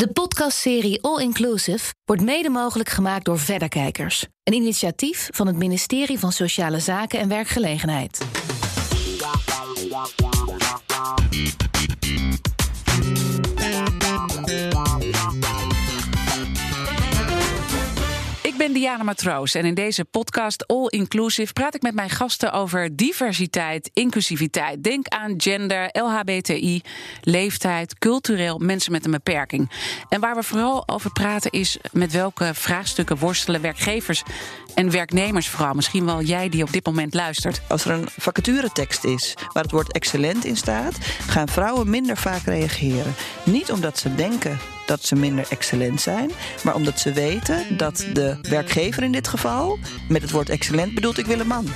De podcastserie All Inclusive wordt mede mogelijk gemaakt door Verderkijkers, een initiatief van het ministerie van Sociale Zaken en Werkgelegenheid. Diana Matroos en in deze podcast All Inclusive praat ik met mijn gasten over diversiteit, inclusiviteit. Denk aan gender, LHBTI, leeftijd, cultureel, mensen met een beperking. En waar we vooral over praten is met welke vraagstukken worstelen werkgevers en werknemers vooral. Misschien wel jij die op dit moment luistert. Als er een vacaturetekst is waar het woord excellent in staat, gaan vrouwen minder vaak reageren. Niet omdat ze denken dat ze minder excellent zijn, maar omdat ze weten dat de werkgever in dit geval met het woord excellent bedoelt ik wil een man.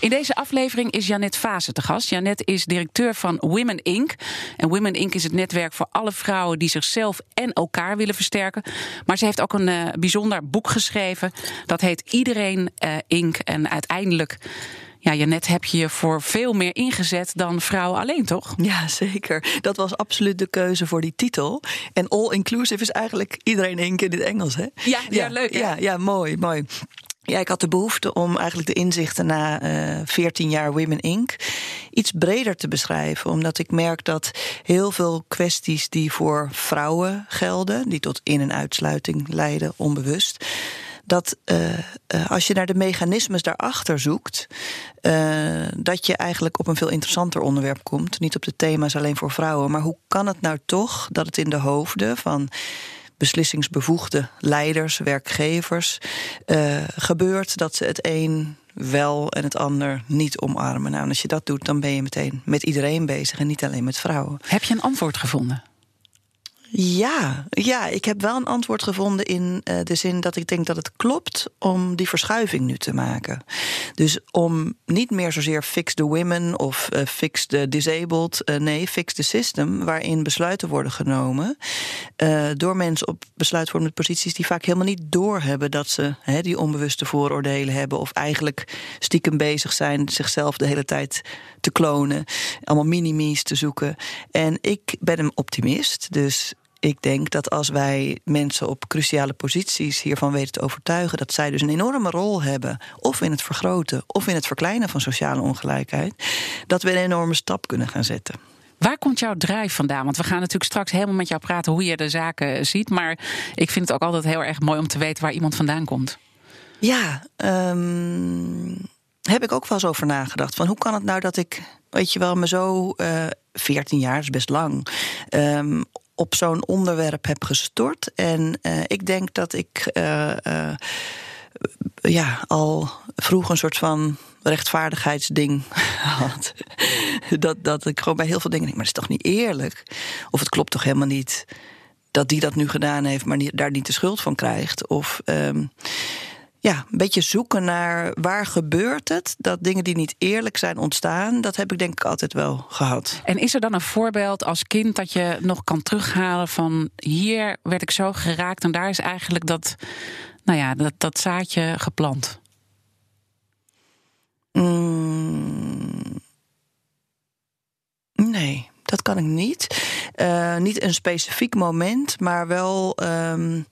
In deze aflevering is Janet Fase te gast. Janet is directeur van Women Inc. En Women Inc. is het netwerk voor alle vrouwen die zichzelf en elkaar willen versterken. Maar ze heeft ook een uh, bijzonder boek geschreven. Dat heet Iedereen uh, Inc. En uiteindelijk ja, Janet, heb je je voor veel meer ingezet dan vrouwen alleen, toch? Ja, zeker. Dat was absoluut de keuze voor die titel. En all inclusive is eigenlijk iedereen één keer in het Engels, hè? Ja, ja, ja leuk. Hè? Ja, ja, mooi, mooi. Ja, ik had de behoefte om eigenlijk de inzichten na uh, 14 jaar Women Inc. iets breder te beschrijven. Omdat ik merk dat heel veel kwesties die voor vrouwen gelden, die tot in- en uitsluiting leiden, onbewust dat uh, uh, als je naar de mechanismes daarachter zoekt, uh, dat je eigenlijk op een veel interessanter onderwerp komt. Niet op de thema's alleen voor vrouwen, maar hoe kan het nou toch dat het in de hoofden van beslissingsbevoegde leiders, werkgevers, gebeurt dat ze het een wel en het ander niet omarmen. Nou, en als je dat doet, dan ben je meteen met iedereen bezig en niet alleen met vrouwen. Heb je een antwoord gevonden? Ja, ja, ik heb wel een antwoord gevonden in uh, de zin dat ik denk dat het klopt om die verschuiving nu te maken. Dus om niet meer zozeer fix the women of uh, fix the disabled, uh, nee, fix the system, waarin besluiten worden genomen door mensen op besluitvormende posities die vaak helemaal niet doorhebben dat ze die onbewuste vooroordelen hebben of eigenlijk stiekem bezig zijn zichzelf de hele tijd te klonen, allemaal minimies te zoeken. En ik ben een optimist, dus ik denk dat als wij mensen op cruciale posities hiervan weten te overtuigen, dat zij dus een enorme rol hebben, of in het vergroten of in het verkleinen van sociale ongelijkheid, dat we een enorme stap kunnen gaan zetten. Waar komt jouw drijf vandaan? Want we gaan natuurlijk straks helemaal met jou praten hoe je de zaken ziet. Maar ik vind het ook altijd heel erg mooi om te weten waar iemand vandaan komt. Ja, um, heb ik ook wel eens over nagedacht. Van hoe kan het nou dat ik, weet je wel, me zo uh, 14 jaar is best lang. Um, op zo'n onderwerp heb gestort. En uh, ik denk dat ik uh, ja, al vroeg een soort van rechtvaardigheidsding had. dat, dat ik gewoon bij heel veel dingen denk, maar dat is toch niet eerlijk? Of het klopt toch helemaal niet dat die dat nu gedaan heeft, maar daar niet de schuld van krijgt? Of um, ja, een beetje zoeken naar waar gebeurt het dat dingen die niet eerlijk zijn ontstaan. Dat heb ik denk ik altijd wel gehad. En is er dan een voorbeeld als kind dat je nog kan terughalen van hier werd ik zo geraakt en daar is eigenlijk dat, nou ja, dat, dat zaadje geplant? Mm, nee, dat kan ik niet. Uh, niet een specifiek moment, maar wel. Um,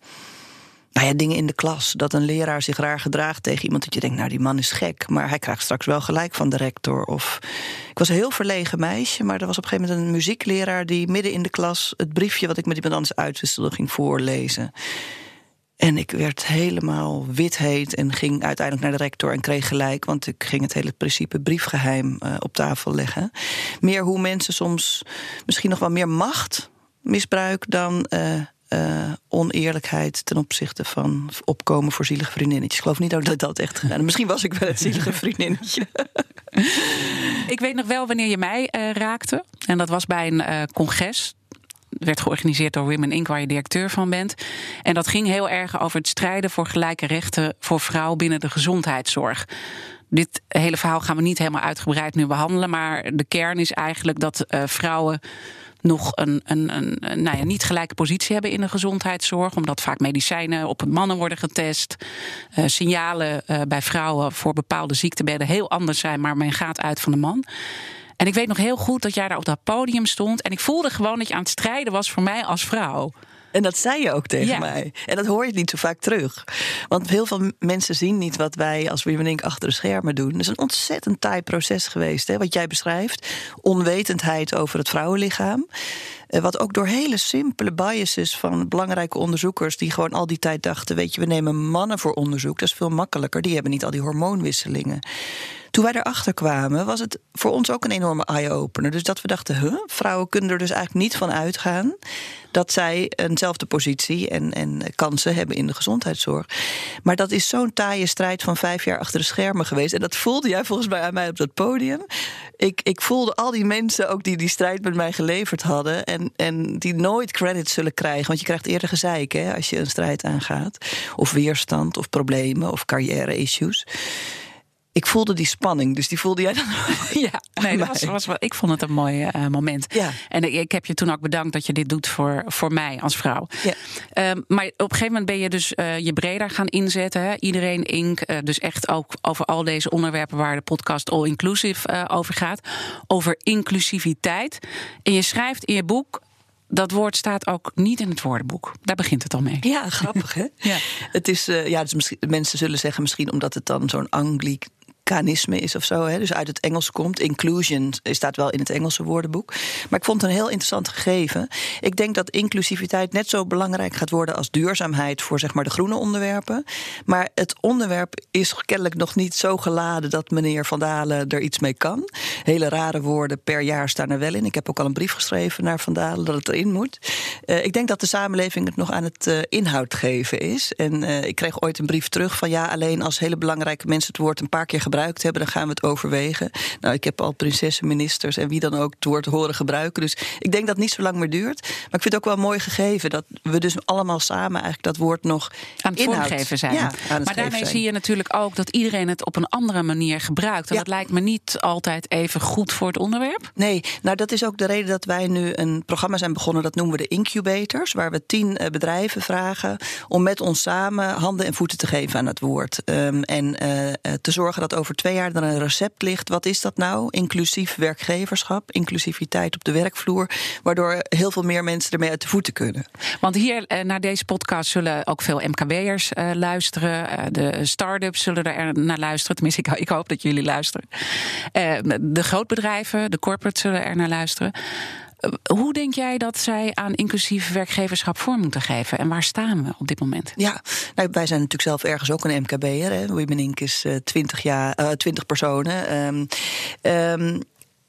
nou ja, dingen in de klas. Dat een leraar zich raar gedraagt tegen iemand. Dat je denkt, nou, die man is gek. Maar hij krijgt straks wel gelijk van de rector. Of ik was een heel verlegen meisje. Maar er was op een gegeven moment een muziekleraar. die midden in de klas het briefje wat ik met iemand anders uitwisselde ging voorlezen. En ik werd helemaal wit en ging uiteindelijk naar de rector en kreeg gelijk. Want ik ging het hele principe briefgeheim uh, op tafel leggen. Meer hoe mensen soms misschien nog wel meer macht misbruik dan. Uh, uh, oneerlijkheid ten opzichte van opkomen voor zielige vriendinnetjes. Ik geloof niet dat dat echt gedaan Misschien was ik wel het zielige vriendinnetje. ik weet nog wel wanneer je mij uh, raakte. En dat was bij een uh, congres. werd georganiseerd door Women Inc., waar je directeur van bent. En dat ging heel erg over het strijden voor gelijke rechten voor vrouwen binnen de gezondheidszorg. Dit hele verhaal gaan we niet helemaal uitgebreid nu behandelen. Maar de kern is eigenlijk dat uh, vrouwen nog een, een, een, nou ja, niet gelijke positie hebben in de gezondheidszorg. Omdat vaak medicijnen op mannen worden getest. Uh, signalen uh, bij vrouwen voor bepaalde ziektebedden heel anders zijn, maar men gaat uit van de man. En ik weet nog heel goed dat jij daar op dat podium stond. En ik voelde gewoon dat je aan het strijden was voor mij als vrouw. En dat zei je ook tegen mij. En dat hoor je niet zo vaak terug. Want heel veel mensen zien niet wat wij als Women achter de schermen doen. Het is een ontzettend taai proces geweest, hè, wat jij beschrijft. Onwetendheid over het vrouwenlichaam. Eh, wat ook door hele simpele biases van belangrijke onderzoekers... die gewoon al die tijd dachten, weet je, we nemen mannen voor onderzoek. Dat is veel makkelijker, die hebben niet al die hormoonwisselingen. Toen wij erachter kwamen, was het voor ons ook een enorme eye-opener. Dus dat we dachten, huh, vrouwen kunnen er dus eigenlijk niet van uitgaan dat zij eenzelfde positie en, en kansen hebben in de gezondheidszorg. Maar dat is zo'n taaie strijd van vijf jaar achter de schermen geweest. En dat voelde jij volgens mij aan mij op dat podium. Ik, ik voelde al die mensen ook die die strijd met mij geleverd hadden. En, en die nooit credit zullen krijgen. Want je krijgt eerder gezeik hè, als je een strijd aangaat. Of weerstand, of problemen, of carrière-issues ik voelde die spanning, dus die voelde jij dan? ja, nee, dat was, was, ik vond het een mooi uh, moment. Ja. En ik heb je toen ook bedankt dat je dit doet voor, voor mij als vrouw. Ja. Uh, maar op een gegeven moment ben je dus uh, je breder gaan inzetten. Hè? Iedereen Inc. Uh, dus echt ook over al deze onderwerpen waar de podcast All Inclusive over gaat. Over inclusiviteit. En je schrijft in je boek dat woord staat ook niet in het woordenboek. Daar begint het al mee. Ja, grappig hè? ja. Het is, uh, ja, dus misschien, mensen zullen zeggen misschien omdat het dan zo'n Angliek kanisme is of zo. Hè, dus uit het Engels komt. Inclusion staat wel in het Engelse woordenboek. Maar ik vond het een heel interessant gegeven. Ik denk dat inclusiviteit net zo belangrijk gaat worden als duurzaamheid voor zeg maar de groene onderwerpen. Maar het onderwerp is kennelijk nog niet zo geladen dat meneer Van Dalen er iets mee kan. Hele rare woorden per jaar staan er wel in. Ik heb ook al een brief geschreven naar Van Dalen dat het erin moet. Uh, ik denk dat de samenleving het nog aan het uh, inhoud geven is. En uh, ik kreeg ooit een brief terug van ja, alleen als hele belangrijke mensen het woord een paar keer gebruiken gebruikt hebben, dan gaan we het overwegen. Nou, ik heb al prinsessen, ministers en wie dan ook het woord horen gebruiken. Dus ik denk dat het niet zo lang meer duurt. Maar ik vind het ook wel mooi gegeven dat we dus allemaal samen eigenlijk dat woord nog aan het vormgeven zijn. Ja, maar daarmee zie je natuurlijk ook dat iedereen het op een andere manier gebruikt. En dat lijkt me niet altijd even goed voor het onderwerp. Nee, nou dat is ook de reden dat wij nu een programma zijn begonnen. Dat noemen we de incubators. Waar we tien eh, bedrijven vragen om met ons samen handen en voeten te geven aan het woord. Um, en uh, te zorgen dat over over twee jaar er een recept ligt. Wat is dat nou? Inclusief werkgeverschap, inclusiviteit op de werkvloer. Waardoor heel veel meer mensen ermee uit de voeten kunnen. Want hier eh, naar deze podcast zullen ook veel MKB'ers uh, luisteren. Uh, de start-ups zullen er naar luisteren. Tenminste, ik, ik hoop dat jullie luisteren. de grootbedrijven, de corporates zullen er naar luisteren. Hoe denk jij dat zij aan inclusief werkgeverschap vorm moeten geven? En waar staan we op dit moment? Ja, nou, wij zijn natuurlijk zelf ergens ook een MKB'er. Hè. Women is uh, 20, jaar, uh, 20 personen. Um, um,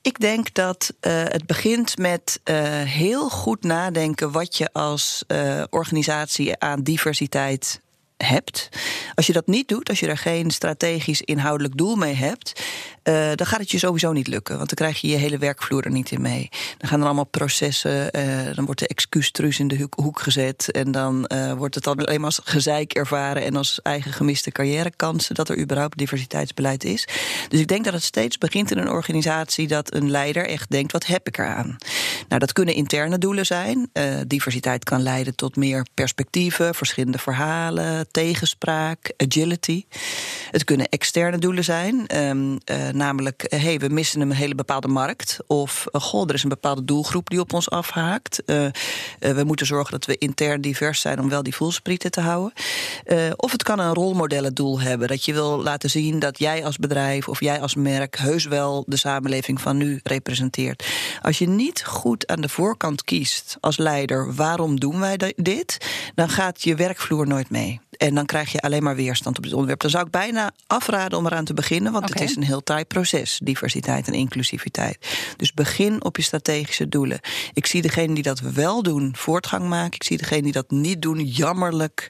ik denk dat het begint met heel goed nadenken wat je als organisatie aan diversiteit hebt. Als je dat niet doet, als je er geen strategisch inhoudelijk doel mee hebt, uh, dan gaat het je sowieso niet lukken. Want dan krijg je je hele werkvloer er niet in mee. Dan gaan er allemaal processen, uh, dan wordt de excuustruus in de hoek gezet. En dan uh, wordt het alleen maar als gezeik ervaren en als eigen gemiste carrièrekansen dat er überhaupt diversiteitsbeleid is. Dus ik denk dat het steeds begint in een organisatie dat een leider echt denkt: wat heb ik eraan? Nou, dat kunnen interne doelen zijn. diversiteit kan leiden tot meer perspectieven, verschillende verhalen, tegenspraak, agility. Het kunnen externe doelen zijn. Um, namelijk, hé, hey, we missen een hele bepaalde markt. Of, uh, goh, er is een bepaalde doelgroep die op ons afhaakt. Uh, we moeten zorgen dat we intern divers zijn om wel die voelsprieten te houden. of het kan een rolmodellendoel hebben. Dat je wil laten zien dat jij als bedrijf of jij als merk heus wel de samenleving van nu representeert. Als je niet goed aan de voorkant kiest als leider, waarom doen wij dit? Dan gaat je werkvloer nooit mee. En dan krijg je alleen maar weerstand op dit onderwerp. Dan zou ik bijna afraden om eraan te beginnen, want okay. het is een heel taai proces, diversiteit en inclusiviteit. Dus begin op je strategische doelen. Ik zie degenen die dat wel doen voortgang maken. Ik zie degenen die dat niet doen jammerlijk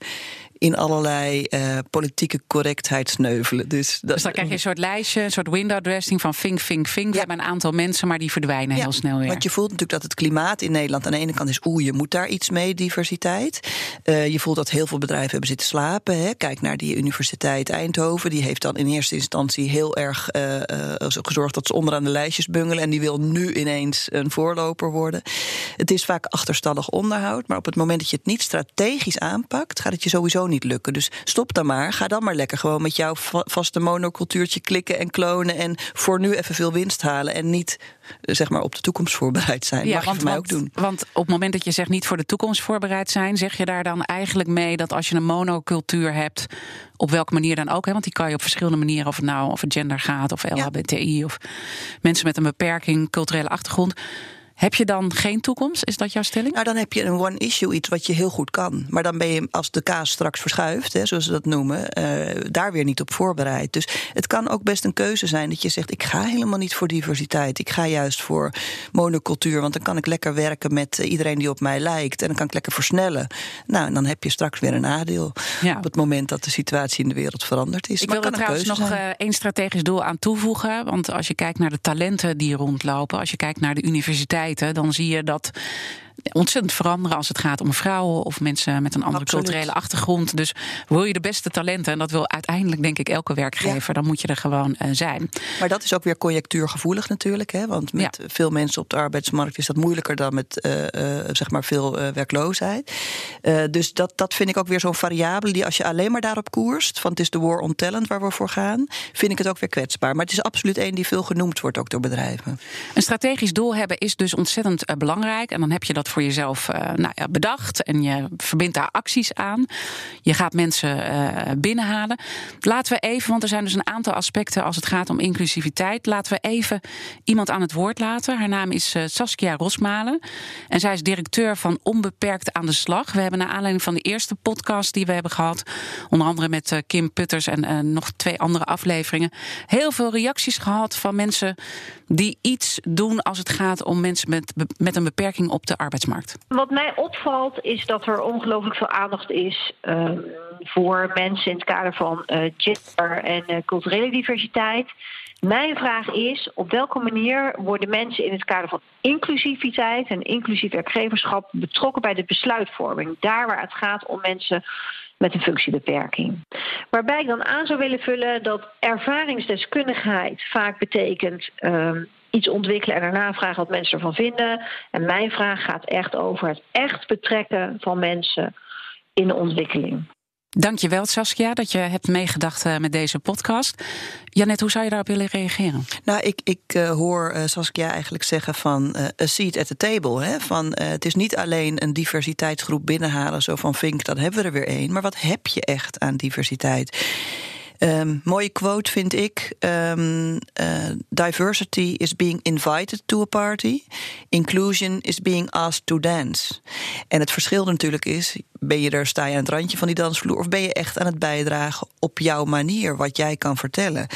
in allerlei uh, politieke correctheid sneuvelen. Dus, dat, dus dan krijg je een soort lijstje, een soort window dressing van ving, ving, ving. We hebben een aantal mensen, maar die verdwijnen ja, heel snel weer. Want je voelt natuurlijk dat het klimaat in Nederland aan de ene kant is... oeh, je moet daar iets mee, diversiteit. Uh, je voelt dat heel veel bedrijven hebben zitten slapen. Hè. Kijk naar die Universiteit Eindhoven. Die heeft dan in eerste instantie heel erg uh, gezorgd... dat ze onderaan de lijstjes bungelen. En die wil nu ineens een voorloper worden. Het is vaak achterstallig onderhoud. Maar op het moment dat je het niet strategisch aanpakt... gaat het je sowieso niet lukken. Dus stop dan maar. Ga dan maar lekker gewoon met jouw vaste monocultuurtje klikken en klonen. En voor nu even veel winst halen. En niet zeg maar op de toekomst voorbereid zijn. Ja, Mag want, je mij ook doen. Want op het moment dat je zegt niet voor de toekomst voorbereid zijn, zeg je daar dan eigenlijk mee dat als je een monocultuur hebt, op welke manier dan ook, hè, want die kan je op verschillende manieren, of het nou over gender gaat, of LHBTI, of mensen met een beperking, culturele achtergrond heb je dan geen toekomst? Is dat jouw stelling? Nou, dan heb je een one-issue iets wat je heel goed kan. Maar dan ben je, als de kaas straks verschuift, hè, zoals ze dat noemen, uh, daar weer niet op voorbereid. Dus het kan ook best een keuze zijn dat je zegt: ik ga helemaal niet voor diversiteit. Ik ga juist voor monocultuur. Want dan kan ik lekker werken met eh, iedereen die op mij lijkt. En dan kan ik lekker versnellen. Nou, en dan heb je straks weer een nadeel. Op het moment dat de situatie in de wereld veranderd is. Ik wil er trouwens nog uh, één strategisch doel aan toevoegen. Want als je kijkt naar de talenten die rondlopen, als je kijkt naar de universiteit dan zie je dat ontzettend veranderen als het gaat om vrouwen of mensen met een andere culturele achtergrond. Dus wil je de beste talenten, en dat wil uiteindelijk denk ik elke werkgever, dan moet je er gewoon uh, zijn. Maar dat is ook weer conjectuurgevoelig natuurlijk, hè? want met veel mensen op de arbeidsmarkt is dat moeilijker dan met uh, uh, zeg maar veel werkloosheid. dus dat, dat vind ik ook weer zo'n variabele die als je alleen maar daarop koerst, van het is de war on talent waar we voor gaan, vind ik het ook weer kwetsbaar. Maar het is absoluut één die veel genoemd wordt ook door bedrijven. Een strategisch doel hebben is dus ontzettend belangrijk en dan heb je dat voor jezelf uh, nou ja, bedacht en je verbindt daar acties aan. Je gaat mensen uh, binnenhalen. Laten we even, want er zijn dus een aantal aspecten als het gaat om inclusiviteit. Laten we even iemand aan het woord laten. Haar naam is uh, Saskia Rosmalen. En zij is directeur van Onbeperkt aan de Slag. We hebben naar aanleiding van de eerste podcast die we hebben gehad, onder andere met Kim Putters en nog twee andere afleveringen, heel veel reacties gehad van mensen die iets doen als het gaat om mensen met, met een beperking op de Wat mij opvalt is dat er ongelooflijk veel aandacht is uh, voor mensen in het kader van uh, gender en uh, culturele diversiteit. Mijn vraag is: op welke manier worden mensen in het kader van inclusiviteit en inclusief werkgeverschap betrokken bij de besluitvorming? Daar waar het gaat om mensen met een functiebeperking. Waarbij ik dan aan zou willen vullen dat ervaringsdeskundigheid vaak betekent uh, iets ontwikkelen en daarna vragen wat mensen ervan vinden. En mijn vraag gaat echt over het echt betrekken van mensen in de ontwikkeling. Dankjewel Saskia dat je hebt meegedacht uh, met deze podcast. Janet, hoe zou je daarop willen reageren? Nou, ik, ik uh, hoor uh, Saskia eigenlijk zeggen van a seat at the table. Hè? Van, het is niet alleen een diversiteitsgroep binnenhalen, zo van Vink, dan hebben we er weer één. Maar wat heb je echt aan diversiteit? Um, mooie quote vind ik. Um, uh, diversity is being invited to a party. Inclusion is being asked to dance. En het verschil natuurlijk is: ben je er, sta je aan het randje van die dansvloer, of ben je echt aan het bijdragen op jouw manier, wat jij kan vertellen?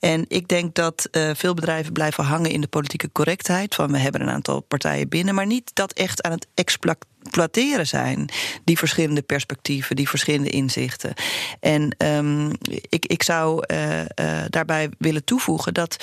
En ik denk dat uh, veel bedrijven blijven hangen in de politieke correctheid. Van we hebben een aantal partijen binnen, maar niet dat echt aan het exploiteren exploiteren zijn. Die verschillende perspectieven, die verschillende inzichten. En um, ik, ik zou uh, uh, daarbij willen toevoegen dat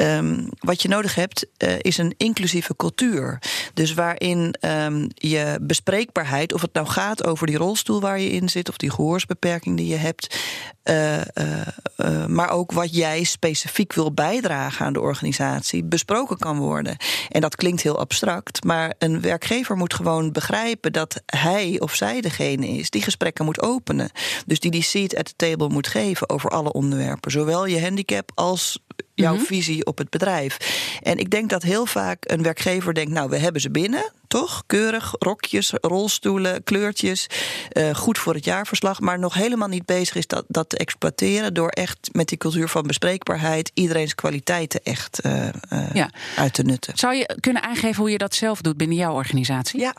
Um, wat je nodig hebt, uh, is een inclusieve cultuur. Dus waarin um, je bespreekbaarheid, of het nou gaat over die rolstoel waar je in zit, of die gehoorsbeperking die je hebt, uh, uh, maar ook wat jij specifiek wil bijdragen aan de organisatie, besproken kan worden. En dat klinkt heel abstract, maar een werkgever moet gewoon begrijpen dat hij of zij degene is die gesprekken moet openen. Dus die die seat at the table moet geven over alle onderwerpen. Zowel je handicap als jouw mhm. visie op het bedrijf. En ik denk dat heel vaak een werkgever denkt: nou, we hebben ze binnen toch? Keurig, rokjes, rolstoelen, kleurtjes. Uh, goed voor het jaarverslag. Maar nog helemaal niet bezig is dat, dat te exploiteren. door echt met die cultuur van bespreekbaarheid. iedereen's kwaliteiten echt uh, uh, ja. uit te nutten. Zou je kunnen aangeven hoe je dat zelf doet binnen jouw organisatie? Ja,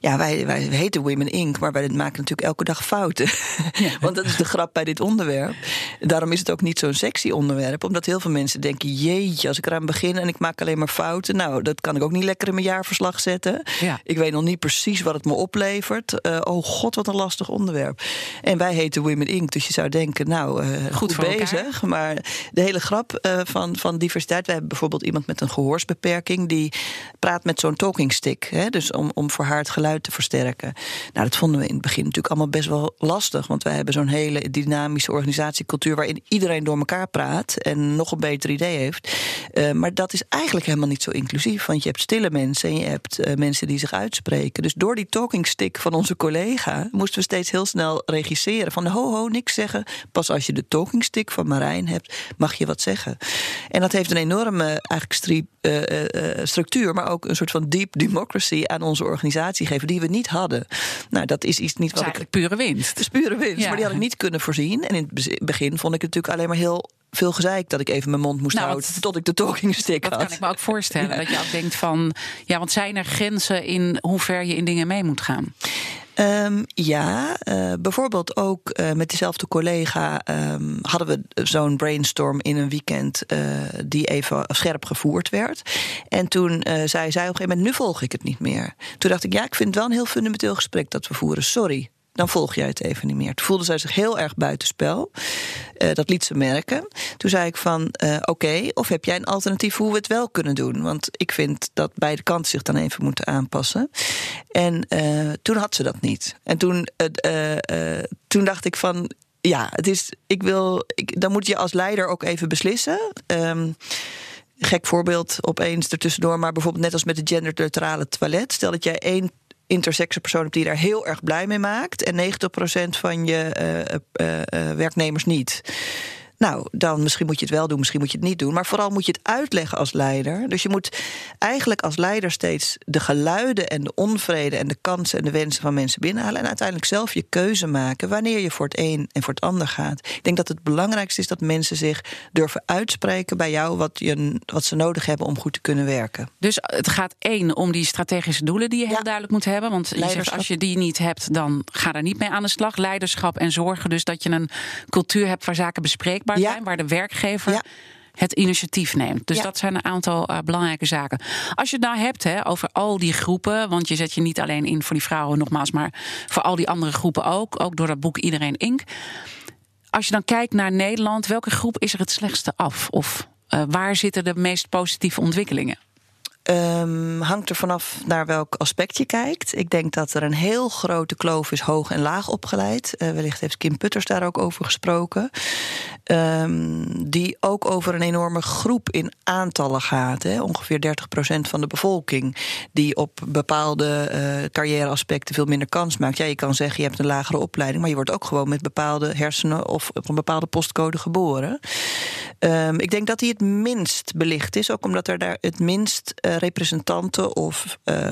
ja wij, wij heten Women Inc. Maar wij maken natuurlijk elke dag fouten. Ja. Want dat is de grap bij dit onderwerp. Daarom is het ook niet zo'n sexy onderwerp. Omdat heel veel mensen denken: jeetje, als ik eraan begin en ik maak alleen maar fouten. Nou, dat kan ik ook niet lekker in mijn jaarverslag zetten. Ja. Ik weet nog niet precies wat het me oplevert. Uh, oh god, wat een lastig onderwerp. En wij heten Women Inc. Dus je zou denken, nou, uh, goed, goed bezig. Maar de hele grap uh, van, van diversiteit. We hebben bijvoorbeeld iemand met een gehoorsbeperking. die praat met zo'n talking stick. Hè, dus om, om voor haar het geluid te versterken. Nou, dat vonden we in het begin natuurlijk allemaal best wel lastig. Want wij hebben zo'n hele dynamische organisatiecultuur. waarin iedereen door elkaar praat. en nog een beter idee heeft. maar dat is eigenlijk helemaal niet zo inclusief. Want je hebt stille mensen en je hebt mensen mensen die zich uitspreken. Dus door die talking stick van onze collega moesten we steeds heel snel regisseren. Van ho, ho, niks zeggen. Pas als je de talking stick van Marijn hebt, mag je wat zeggen. En dat heeft een enorme eigenlijk stri- eh, eh, eh, structuur, maar ook een soort van deep democracy aan onze organisatie geven, die we niet hadden. Nou, dat is iets niet Dat is wat ik. pure winst. Het is pure winst, Ja. maar die had ik niet kunnen voorzien. En in het begin vond ik het natuurlijk alleen maar heel veel gezeik dat ik even mijn mond moest Nou, houden wat- tot ik de talking stick Dat had. kan ik me ook voorstellen. Dat je ook denkt van, ja, want zijn er grenzen in hoe ver je in dingen mee moet gaan? Ehm, ja, eh, bijvoorbeeld ook eh, met diezelfde collega ehm, hadden we zo'n brainstorm in een weekend eh, die even scherp gevoerd werd. En toen zei zij op een gegeven moment: Nu volg ik het niet meer. Toen dacht ik: Ja, ik vind het wel een heel fundamenteel gesprek dat we voeren. Sorry. Dan volg jij het even niet meer. Toen voelde zij zich heel erg buitenspel. Eh, dat liet ze merken. Toen zei ik van, eh, oké, of heb jij een alternatief hoe we het wel kunnen doen? Want ik vind dat beide kanten zich dan even moeten aanpassen. En eh, toen had ze dat niet. En toen, toen dacht ik van, ja, het is, ik wil, ik, dan moet je als leider ook even beslissen. Ehm, gek voorbeeld opeens ertussendoor, maar bijvoorbeeld net als met de genderneutrale toilet. Stel dat jij één intersexe persoon hebt die daar heel erg blij mee maakt en 90% van je eh, eh, eh, werknemers niet. Nou, dan misschien moet je het wel doen, misschien moet je het niet doen. Maar vooral moet je het uitleggen als leider. Dus je moet eigenlijk als leider steeds de geluiden en de onvrede en de kansen en de wensen van mensen binnenhalen. En uiteindelijk zelf je keuze maken wanneer je voor het een en voor het ander gaat. Ik denk dat het belangrijkste is dat mensen zich durven uitspreken bij jou wat, je, wat ze nodig hebben om goed te kunnen werken. Dus het gaat één om die strategische doelen die je heel duidelijk moet hebben. Want je zegt, als je die niet hebt, dan ga daar niet mee aan de slag. Leiderschap en zorgen dus dat je een cultuur hebt waar zaken bespreekbaar Zijn. Waar de werkgever het initiatief neemt. Dus Ja. dat zijn een aantal eh, belangrijke zaken. Als je het nou hebt hè, over al die groepen, want je zet je niet alleen in voor die vrouwen nogmaals, maar voor al die andere groepen ook, ook door dat boek Iedereen Inc. Als je dan kijkt naar Nederland, welke groep is er het slechtste af? Of eh, waar zitten de meest positieve ontwikkelingen? Ehm, hangt er vanaf naar welk aspect je kijkt. Ik denk dat er een heel grote kloof is hoog en laag opgeleid. Eh, wellicht heeft Kim Putters daar ook over gesproken. Ehm, die ook over een enorme groep in aantallen gaat. Hè. Ongeveer 30% van de bevolking. Die op bepaalde eh carrièreaspecten veel minder kans maakt. Ja, je kan zeggen je hebt een lagere opleiding. Maar je wordt ook gewoon met bepaalde hersenen of op een bepaalde postcode geboren. Ehm, ik denk dat die het minst belicht is. Ook omdat er daar het minst eh, representanten of eh,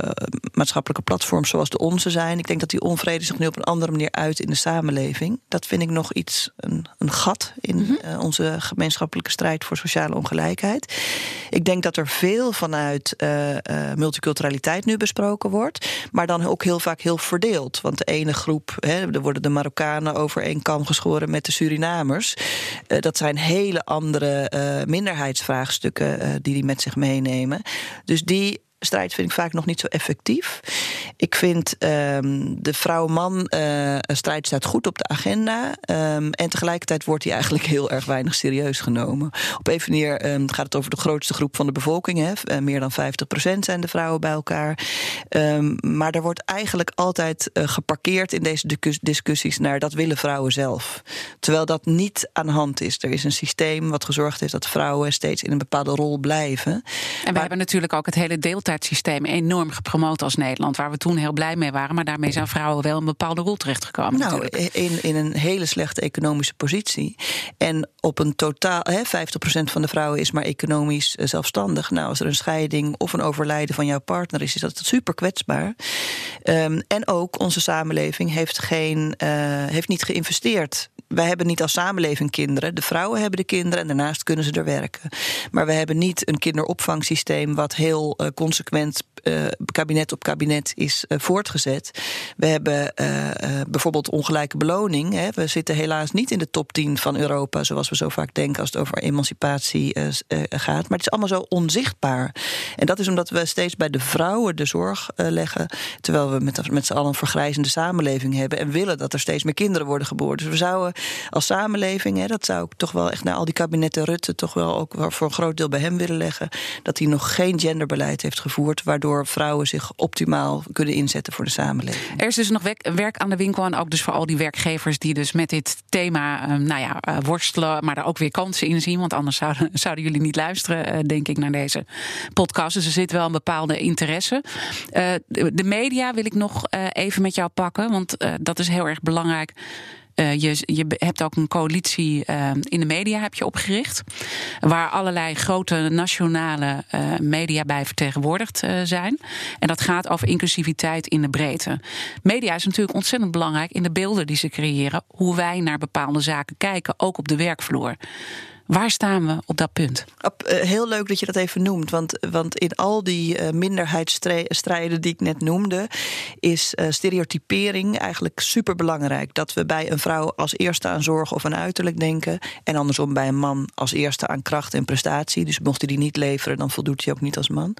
maatschappelijke platforms zoals de onze zijn. Ik denk dat die onvrede zich nu op een andere manier uit in de samenleving. Dat vind ik nog iets, een, een gat in eh, onze gemeenschappelijke strijd voor sociale ongelijkheid. Ik denk dat er veel vanuit eh, multiculturaliteit nu besproken wordt. Maar dan ook heel vaak heel verdeeld. Want de ene groep, hè, er worden de Marokkanen over één kam geschoren met de Surinamers. Dat zijn hele andere minderheidsvraagstukken die die met zich meenemen. Dus die strijd vind ik vaak nog niet zo effectief. Ik vind ehm, de vrouw-man eh, strijd staat goed op de agenda. ehm, en tegelijkertijd wordt die eigenlijk heel erg weinig serieus genomen. Op een manier ehm, gaat het over de grootste groep van de bevolking. Hè. Eh, meer dan 50% zijn de vrouwen bij elkaar. Maar er wordt eigenlijk altijd eh, geparkeerd in deze discus- discussies naar dat willen vrouwen zelf. Terwijl dat niet aan de hand is. Er is een systeem wat gezorgd heeft dat vrouwen steeds in een bepaalde rol blijven. En we Maar- hebben natuurlijk ook het hele deeltijdsysteem enorm gepromoot als Nederland, waar we toen heel blij mee waren. Maar daarmee zijn vrouwen wel een bepaalde rol terechtgekomen. Nou, natuurlijk. in, in een hele slechte economische positie. En op een totaal, hè, 50% van de vrouwen is maar economisch eh, zelfstandig. Nou, als er een scheiding of een overlijden van jouw partner is, is dat super kwetsbaar. Ehm, en ook onze samenleving heeft, geen, eh, heeft niet geïnvesteerd. Wij hebben niet als samenleving kinderen. De vrouwen hebben de kinderen en daarnaast kunnen ze er werken. Maar we hebben niet een kinderopvangsysteem wat heel eh, consequent eh, kabinet op kabinet is eh, voortgezet. We hebben eh, bijvoorbeeld ongelijke beloning. Hè. We zitten helaas niet in de top 10 van Europa, zoals we zo vaak denken als het over emancipatie gaat. Maar het is allemaal zo onzichtbaar. En dat is omdat we steeds bij de vrouwen de zorg leggen, terwijl we met, met z'n allen een vergrijzende samenleving hebben en willen dat er steeds meer kinderen worden geboren. Dus we zouden als samenleving, hè, dat zou ik toch wel echt naar al die kabinetten Rutte toch wel ook voor een groot deel bij hem willen leggen. Dat hij nog geen genderbeleid heeft gevoerd, waardoor vrouwen zich optimaal kunnen inzetten voor de samenleving. Er is dus nog werk aan de winkel en ook dus voor al die werkgevers die dus met dit thema ehm, nou ja, eh, worstelen, maar daar ook weer kansen in zien. Want anders zouden, zouden jullie niet luisteren, eh, denk ik, naar deze podcast. Dus er zit wel een bepaalde interesse. De media wil ik nog even met jou pakken, want dat is heel erg belangrijk. Uh, je, je, hebt ook een coalitie uh, in de media heb je opgericht. Waar allerlei grote nationale uh, media bij vertegenwoordigd zijn. En dat gaat over inclusiviteit in de breedte. Media is natuurlijk ontzettend belangrijk in de beelden die ze creëren. Hoe wij naar bepaalde zaken kijken, ook op de werkvloer. Waar staan we op dat punt? Eh, heel leuk dat je dat even noemt. Want, want in al die uh, minderheidsstrijden die ik net noemde, is uh, stereotypering eigenlijk super belangrijk. Dat we bij een vrouw als eerste aan zorg of aan uiterlijk denken. En andersom bij een man als eerste aan kracht en prestatie. Dus mocht hij die niet leveren, dan voldoet hij ook niet als man.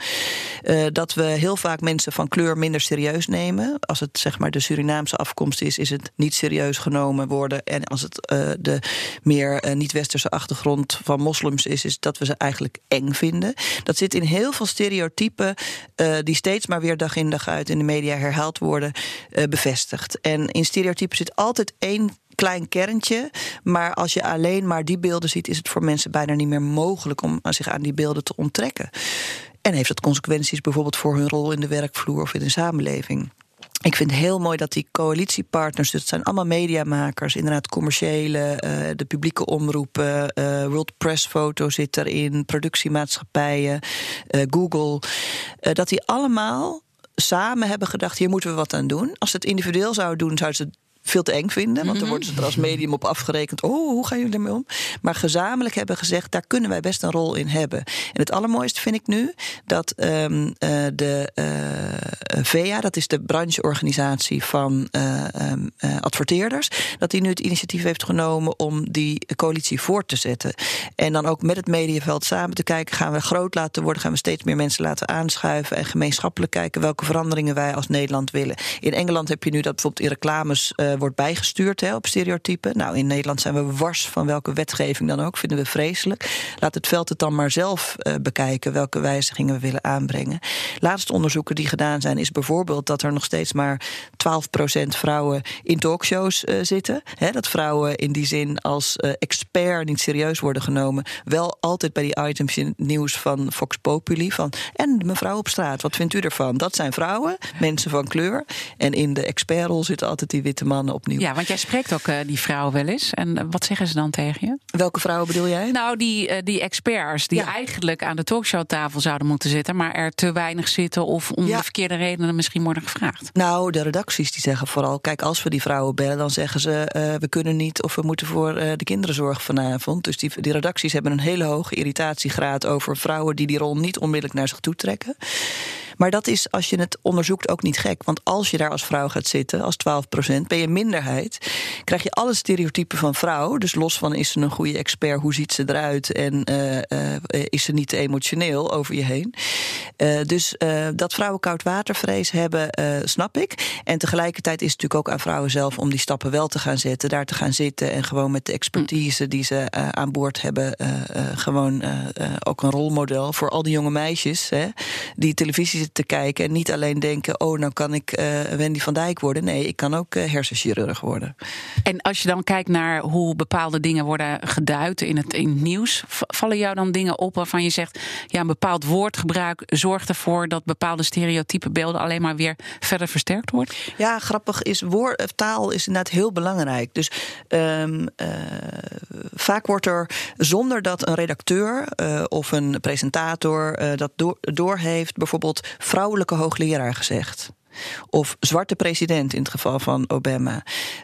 Dat we heel vaak mensen van kleur minder serieus nemen. Als het zeg maar de Surinaamse afkomst is, is het niet serieus genomen worden. En als het de meer niet-westerse achtergrond van moslims is, is dat we ze eigenlijk eng vinden. Dat zit in heel veel stereotypen uh, die steeds maar weer dag in dag uit in de media herhaald worden, uh, bevestigd. En in stereotypen zit altijd één klein kerntje. Maar als je alleen maar die beelden ziet, is het voor mensen bijna niet meer mogelijk om zich aan die beelden te onttrekken. En heeft dat consequenties bijvoorbeeld voor hun rol in de werkvloer of in de samenleving? Ik vind het heel mooi dat die coalitiepartners, dus het zijn allemaal mediamakers, inderdaad commerciële, uh, de publieke omroepen, uh, World Press Foto zit erin, productiemaatschappijen, uh, Google, dat die allemaal samen hebben gedacht: hier moeten we wat aan doen. Als ze het individueel zouden doen, zouden ze veel te eng vinden. Want dan mhm. worden ze er als medium op afgerekend. Oh, hoe gaan jullie ermee om? Maar gezamenlijk hebben gezegd, daar kunnen wij best een rol in hebben. En het allermooiste vind ik nu dat um, uh, de uh, VEA, dat is de brancheorganisatie van uh, um, adverteerders, dat die nu het initiatief heeft genomen om die coalitie voor te zetten. En dan ook met het mediaveld samen te kijken, gaan we groot laten worden, gaan we steeds meer mensen laten aanschuiven en gemeenschappelijk kijken welke veranderingen wij als Nederland willen. In Engeland heb je nu dat bijvoorbeeld in reclames wordt bijgestuurd hè, op stereotypen. Nou, in Nederland zijn we wars van welke wetgeving dan ook, vinden we vreselijk. Laat het veld het dan maar zelf uh, bekijken welke wijzigingen we willen aanbrengen. Laatste onderzoeken die gedaan zijn, is bijvoorbeeld dat er nog steeds maar 12% vrouwen in talkshows uh, zitten. Hè, dat vrouwen in die zin als expert niet serieus worden genomen. Wel altijd bij die items in nieuws van Fox Populi. Van, en mevrouw op straat, wat vindt u ervan? Dat zijn vrouwen, mensen van kleur. En in de expertrol zitten altijd die witte opnieuw. Ja, want jij spreekt ook uh, die vrouwen wel eens. En uh, wat zeggen ze dan tegen je? Welke vrouwen bedoel jij? Nou, die, uh, die experts die ja. eigenlijk aan de talkshowtafel zouden moeten zitten, maar er te weinig zitten of om ja. de verkeerde redenen misschien worden gevraagd. Nou, de redacties die zeggen vooral: kijk, als we die vrouwen bellen, dan zeggen ze: we kunnen niet of we moeten voor de kinderen zorgen vanavond. Dus die, die redacties hebben een hele hoge irritatiegraad over vrouwen die die rol niet onmiddellijk naar zich toe trekken. Maar dat is, als je het onderzoekt, ook niet gek. Want als je daar als vrouw gaat zitten, als 12% ben je minderheid. Krijg je alle stereotypen van vrouw. Dus los van is ze een goede expert, hoe ziet ze eruit en uh, uh, is ze niet te emotioneel over je heen. Uh, dus dat vrouwen koud watervrees hebben, snap ik. En tegelijkertijd is het natuurlijk ook aan vrouwen zelf om die stappen wel te gaan zetten, daar te gaan zitten en gewoon met de expertise die ze aan boord hebben, gewoon ook een rolmodel voor al die jonge meisjes hè, die televisie te kijken en niet alleen denken: oh, nou kan ik uh, Wendy van Dijk worden. Nee, ik kan ook uh, hersenchirurg worden. En als je dan kijkt naar hoe bepaalde dingen worden geduid in het, in het nieuws, vallen jou dan dingen op waarvan je zegt: ja, een bepaald woordgebruik zorgt ervoor dat bepaalde stereotype beelden alleen maar weer verder versterkt worden? Ja, grappig is woord, eh, taal is inderdaad heel belangrijk. Dus um, uh, vaak wordt er zonder dat een redacteur uh, of een presentator dat door, doorheeft, bijvoorbeeld vrouwelijke hoogleraar gezegd. Of zwarte president in het geval van Obama.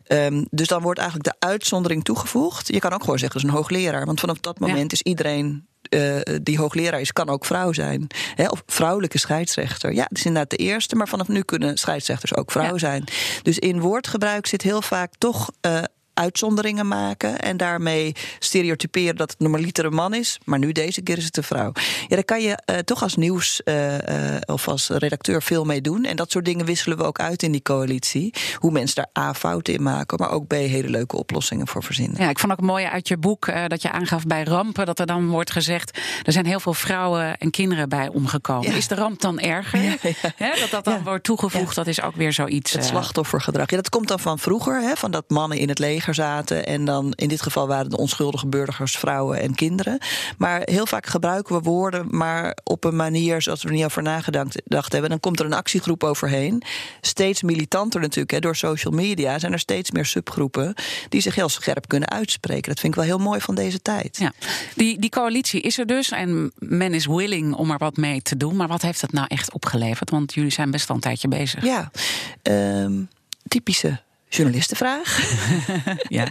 Um, dus dan wordt eigenlijk de uitzondering toegevoegd. Je kan ook gewoon zeggen, dat is een hoogleraar. Want vanaf dat moment ja. is iedereen uh, die hoogleraar is, kan ook vrouw zijn. Hè? Of vrouwelijke scheidsrechter. Ja, dat is inderdaad de eerste, maar vanaf nu kunnen scheidsrechters ook vrouw ja. zijn. Dus in woordgebruik zit heel vaak toch uh, uitzonderingen maken en daarmee stereotyperen dat het normaliter man is, maar nu deze keer is het een vrouw. Ja, daar kan je toch als nieuws of als redacteur veel mee doen. En dat soort dingen wisselen we ook uit in die coalitie. Hoe mensen daar A fouten in maken, maar ook B hele leuke oplossingen voor verzinnen. Ja, ik vond ook mooi uit je boek dat je aangaf bij rampen dat er dan wordt gezegd er zijn heel veel vrouwen en kinderen bij omgekomen. Is de ramp dan erger? Ja, dat dat dan wordt toegevoegd, dat is ook weer zoiets. Het slachtoffergedrag. Ja, dat komt dan van vroeger, hè, van dat mannen in het leger zaten. En dan in dit geval waren de onschuldige burgers vrouwen en kinderen. Maar heel vaak gebruiken we woorden, maar op een manier zoals we er niet over nagedacht hebben. Dan komt er een actiegroep overheen. Steeds militanter natuurlijk, hè, door social media zijn er steeds meer subgroepen die zich heel scherp kunnen uitspreken. Dat vind ik wel heel mooi van deze tijd. Ja. Die, die coalitie is er dus en men is willing om er wat mee te doen. Maar wat heeft het nou echt opgeleverd? Want jullie zijn best al een tijdje bezig. Ja, um, typische journalistenvraag. ja,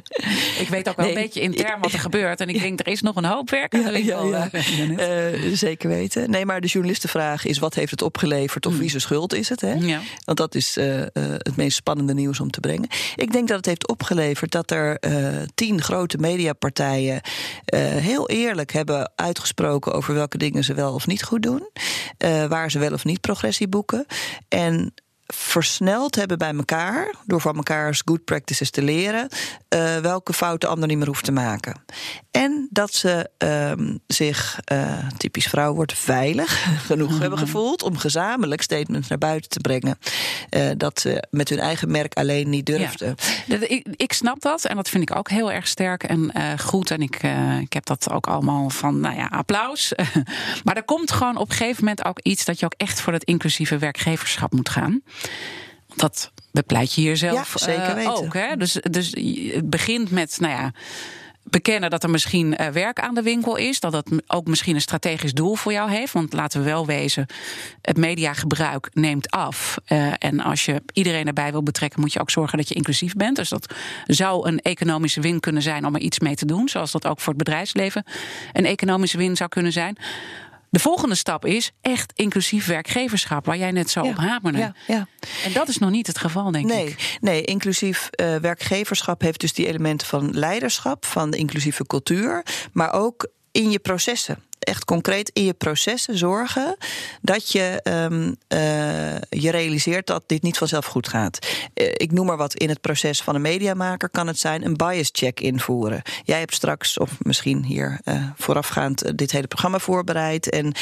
ik weet ook wel een beetje intern wat er gebeurt. En ik denk, er is nog een hoop werk aan de winkel. Ja, uh, zeker weten. Nee, maar de journalistenvraag is, wat heeft het opgeleverd? Of mm. wie zijn schuld is het? Hè? Want dat is uh, het meest spannende nieuws om te brengen. Ik denk dat het heeft opgeleverd dat er tien grote mediapartijen... heel eerlijk hebben uitgesproken over welke dingen ze wel of niet goed doen. waar ze wel of niet progressie boeken. En versneld hebben bij elkaar, door van elkaars good practices te leren, uh, welke fouten de ander niet meer hoeft te maken. En dat ze uh, zich, uh, typisch vrouw wordt, veilig genoeg hebben gevoeld om gezamenlijk statements naar buiten te brengen. Uh, dat ze met hun eigen merk alleen niet durfden. Ik, ik, snap dat en dat vind ik ook heel erg sterk en goed. En ik, ik heb dat ook allemaal van, nou ja, applaus. maar er komt gewoon op een gegeven moment ook iets dat je ook echt voor het inclusieve werkgeverschap moet gaan. Dat bepleit je hier zelf ja, zeker weten. ook. Hè? Dus, dus het begint met, nou ja bekennen dat er misschien uh, werk aan de winkel is. Dat dat ook misschien een strategisch doel voor jou heeft. Want laten we wel wezen, het mediagebruik neemt af. Uh, en als je iedereen erbij wil betrekken, moet je ook zorgen dat je inclusief bent. Dus dat zou een economische win kunnen zijn om er iets mee te doen. Zoals dat ook voor het bedrijfsleven een economische win zou kunnen zijn. De volgende stap is echt inclusief werkgeverschap, waar jij net zo op hamerde. Ja, ja. En dat is nog niet het geval, denk nee, ik. Nee, inclusief uh, werkgeverschap heeft dus die elementen van leiderschap, van de inclusieve cultuur, maar ook in je processen echt concreet in je processen zorgen dat je um, uh, je realiseert dat dit niet vanzelf goed gaat. Uh, ik noem maar wat in het proces van een mediamaker kan het zijn een bias check invoeren. Jij hebt straks, of misschien hier uh, voorafgaand, dit hele programma voorbereid. En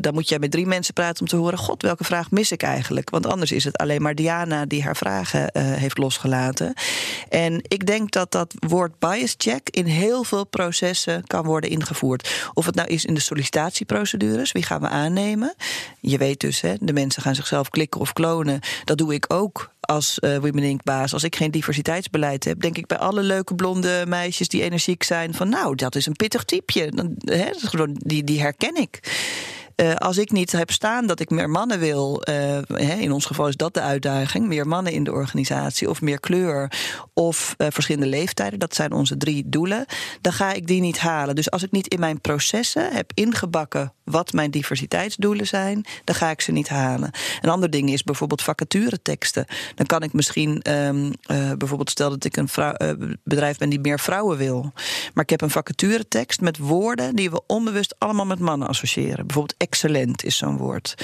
dan moet jij met drie mensen praten om te horen: God, welke vraag mis ik eigenlijk? Want anders is het alleen maar Diana die haar vragen heeft losgelaten. En ik denk dat dat woord bias check in heel veel processen kan worden ingevoerd. Of het nou is in de sollicitatieprocedures. Wie gaan we aannemen? Je weet dus, hè, de mensen gaan zichzelf klikken of klonen. Dat doe ik ook als uh, Women Inc. baas. Als ik geen diversiteitsbeleid heb, denk ik bij alle leuke blonde meisjes die energiek zijn: van nou, dat is een pittig typeje. Dan, hè, die, die herken ik. Uh, als ik niet heb staan dat ik meer mannen wil, uh, in ons geval is dat de uitdaging, meer mannen in de organisatie of meer kleur of uh, verschillende leeftijden, dat zijn onze drie doelen, dan ga ik die niet halen. Dus als ik niet in mijn processen heb ingebakken wat mijn diversiteitsdoelen zijn, dan ga ik ze niet halen. Een ander ding is bijvoorbeeld vacatureteksten. Dan kan ik misschien um, bijvoorbeeld stel dat ik een vrouw, bedrijf ben die meer vrouwen wil, maar ik heb een vacaturetekst met woorden die we onbewust allemaal met mannen associëren. Bijvoorbeeld excellent is zo'n woord.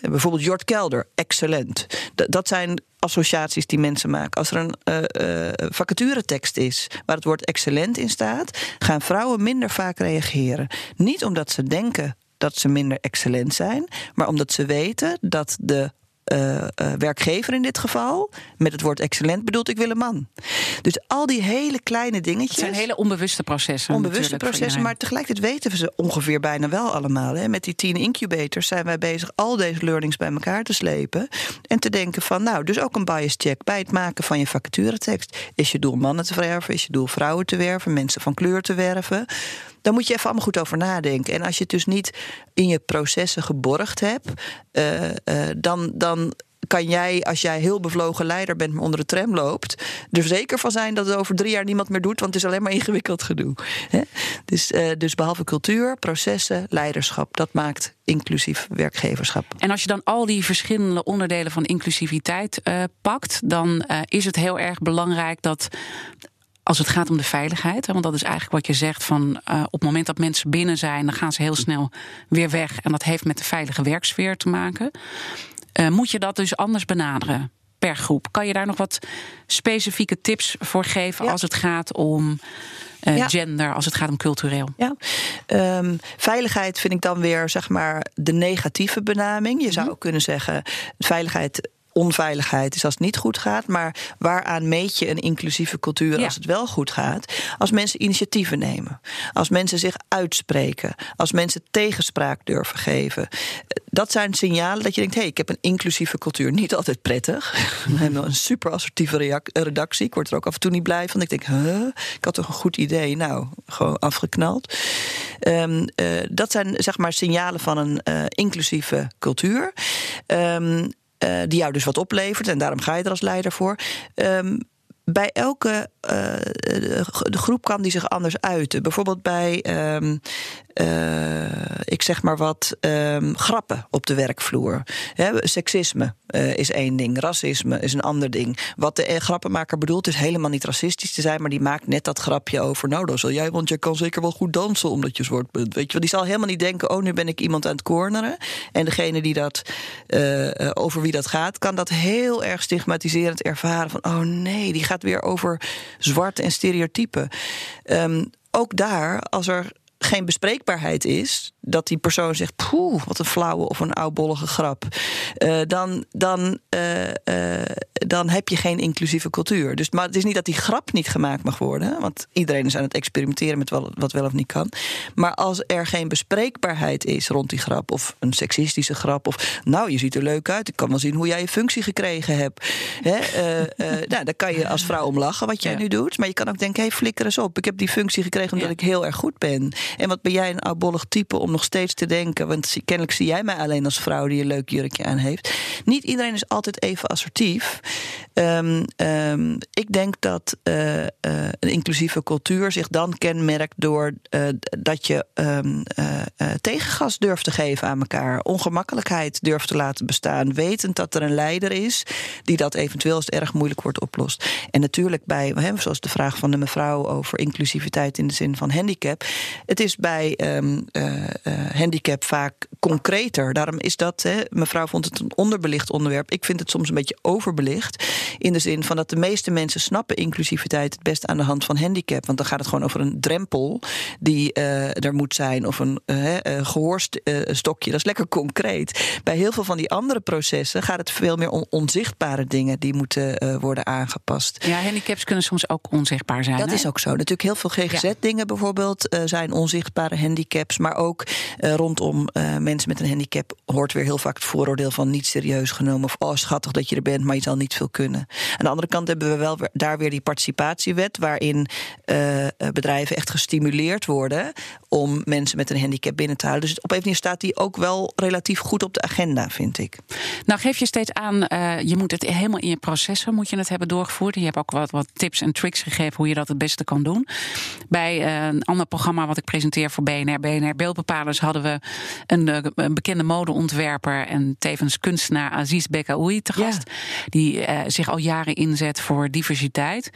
Bijvoorbeeld Jort Kelder, excellent. Dat zijn associaties die mensen maken. Als er een uh, uh, vacaturetekst is waar het woord excellent in staat, gaan vrouwen minder vaak reageren. Niet omdat ze denken dat ze minder excellent zijn, maar omdat ze weten dat de uh, uh, werkgever in dit geval. Met het woord excellent bedoelt ik wil een man. Dus al die hele kleine dingetjes. Het zijn hele onbewuste processen. Onbewuste processen, maar tegelijkertijd weten we ze ongeveer bijna wel allemaal. Hè. Met die tien incubators zijn wij bezig al deze learnings bij elkaar te slepen. En te denken van, nou, dus ook een bias check bij het maken van je vacaturetekst. Is je doel mannen te werven? Is je doel vrouwen te werven? Mensen van kleur te werven? Dan moet je even allemaal goed over nadenken. En als je het dus niet in je processen geborgd hebt, uh, uh, dan, dan kan jij, als jij heel bevlogen leider bent, maar onder de tram loopt, er zeker van zijn dat het over drie jaar niemand meer doet, want het is alleen maar ingewikkeld gedoe. Dus, uh, dus behalve cultuur, processen, leiderschap, dat maakt inclusief werkgeverschap. En als je dan al die verschillende onderdelen van inclusiviteit pakt, dan is het heel erg belangrijk dat als het gaat om de veiligheid. Want dat is eigenlijk wat je zegt van uh, op het moment dat mensen binnen zijn, dan gaan ze heel snel weer weg. En dat heeft met de veilige werksfeer te maken. Uh, moet je dat dus anders benaderen per groep? Kan je daar nog wat specifieke tips voor geven ja. als het gaat om uh, ja. gender, als het gaat om cultureel? Ja, um, veiligheid vind ik dan weer zeg maar de negatieve benaming. Je zou mm -hmm. ook kunnen zeggen, veiligheid onveiligheid is als het niet goed gaat. Maar waaraan meet je een inclusieve cultuur ja. als het wel goed gaat? Als mensen initiatieven nemen. Als mensen zich uitspreken. Als mensen tegenspraak durven geven. Dat zijn signalen dat je denkt: hé, hey, ik heb een inclusieve cultuur. Niet altijd prettig. We hebben een super assertieve redactie. Ik word er ook af en toe niet blij van. Ik denk: huh, ik had toch een goed idee. Nou, gewoon afgeknald. Um, uh, dat zijn zeg maar signalen van een uh, inclusieve cultuur. Um, uh, die jou dus wat oplevert. En daarom ga je er als leider voor. Um, bij elke uh, de groep kan die zich anders uiten. Bijvoorbeeld bij, um, uh, ik zeg maar wat, um, grappen op de werkvloer. Seksisme uh, is één ding, racisme is een ander ding. Wat de grappenmaker bedoelt is helemaal niet racistisch te zijn, maar die maakt net dat grapje over. Nou, dan zal jij, want jij kan zeker wel goed dansen omdat je zwart bent. Weet je, die zal helemaal niet denken: oh, nu ben ik iemand aan het corneren. En degene die dat, over wie dat gaat, kan dat heel erg stigmatiserend ervaren. Van oh nee, die gaat weer over zwart en stereotypen. Um, ook daar, als er geen bespreekbaarheid is, dat die persoon zegt: poeh, wat een flauwe of een oudbollige grap. Uh, dan, dan, uh, uh, dan heb je geen inclusieve cultuur. Dus, maar het is niet dat die grap niet gemaakt mag worden, want iedereen is aan het experimenteren met wat, wat wel of niet kan. Maar als er geen bespreekbaarheid is rond die grap, of een seksistische grap, of nou, je ziet er leuk uit, ik kan wel zien hoe jij je functie gekregen hebt. Hè, nou, daar kan je als vrouw om lachen wat jij ja. nu doet, maar je kan ook denken: hé, hey, flikker eens op, ik heb die functie gekregen omdat ja. ik heel erg goed ben. En wat ben jij een oudbollig type om nog steeds te denken, want kennelijk zie jij mij alleen als vrouw die een leuk jurkje aan heeft. Niet iedereen is altijd even assertief. Um, um, ik denk dat uh, uh, een inclusieve cultuur zich dan kenmerkt door uh, dat je um, tegengas durft te geven aan elkaar, ongemakkelijkheid durft te laten bestaan, wetend dat er een leider is die dat eventueel als het erg moeilijk wordt oplost. En natuurlijk bij, zoals de vraag van de mevrouw over inclusiviteit in de zin van handicap, het is bij handicap vaak concreter. Daarom is dat, hè, mevrouw vond het een onderbelicht onderwerp. Ik vind het soms een beetje overbelicht. In de zin van dat de meeste mensen snappen inclusiviteit het best aan de hand van handicap. Want dan gaat het gewoon over een drempel die uh, er moet zijn. Of een gehoorstokje. Dat is lekker concreet. Bij heel veel van die andere processen gaat het veel meer om onzichtbare dingen die moeten worden aangepast. Ja, handicaps kunnen soms ook onzichtbaar zijn. Dat hè? is ook zo. Natuurlijk heel veel GGZ-dingen ja. bijvoorbeeld zijn onzichtbare handicaps. Maar ook uh, rondom uh, mensen met een handicap hoort weer heel vaak het vooroordeel van niet serieus genomen. Of oh, schattig dat je er bent, maar je zal niet veel kunnen. Aan de andere kant hebben we wel daar weer die participatiewet, waarin uh, bedrijven echt gestimuleerd worden om mensen met een handicap binnen te houden. Dus op een staat die ook wel relatief goed op de agenda, vind ik. Nou, geef je steeds aan, je moet het helemaal in je processen moet je het hebben doorgevoerd. Je hebt ook wat, wat tips en tricks gegeven hoe je dat het beste kan doen. Bij een ander programma wat ik presenteer voor BNR, BNR Beeldbepalers, hadden we een, een bekende modeontwerper en tevens kunstenaar Aziz Bekaoui te gast. Ja. Die uh, zich al jaren inzet voor diversiteit.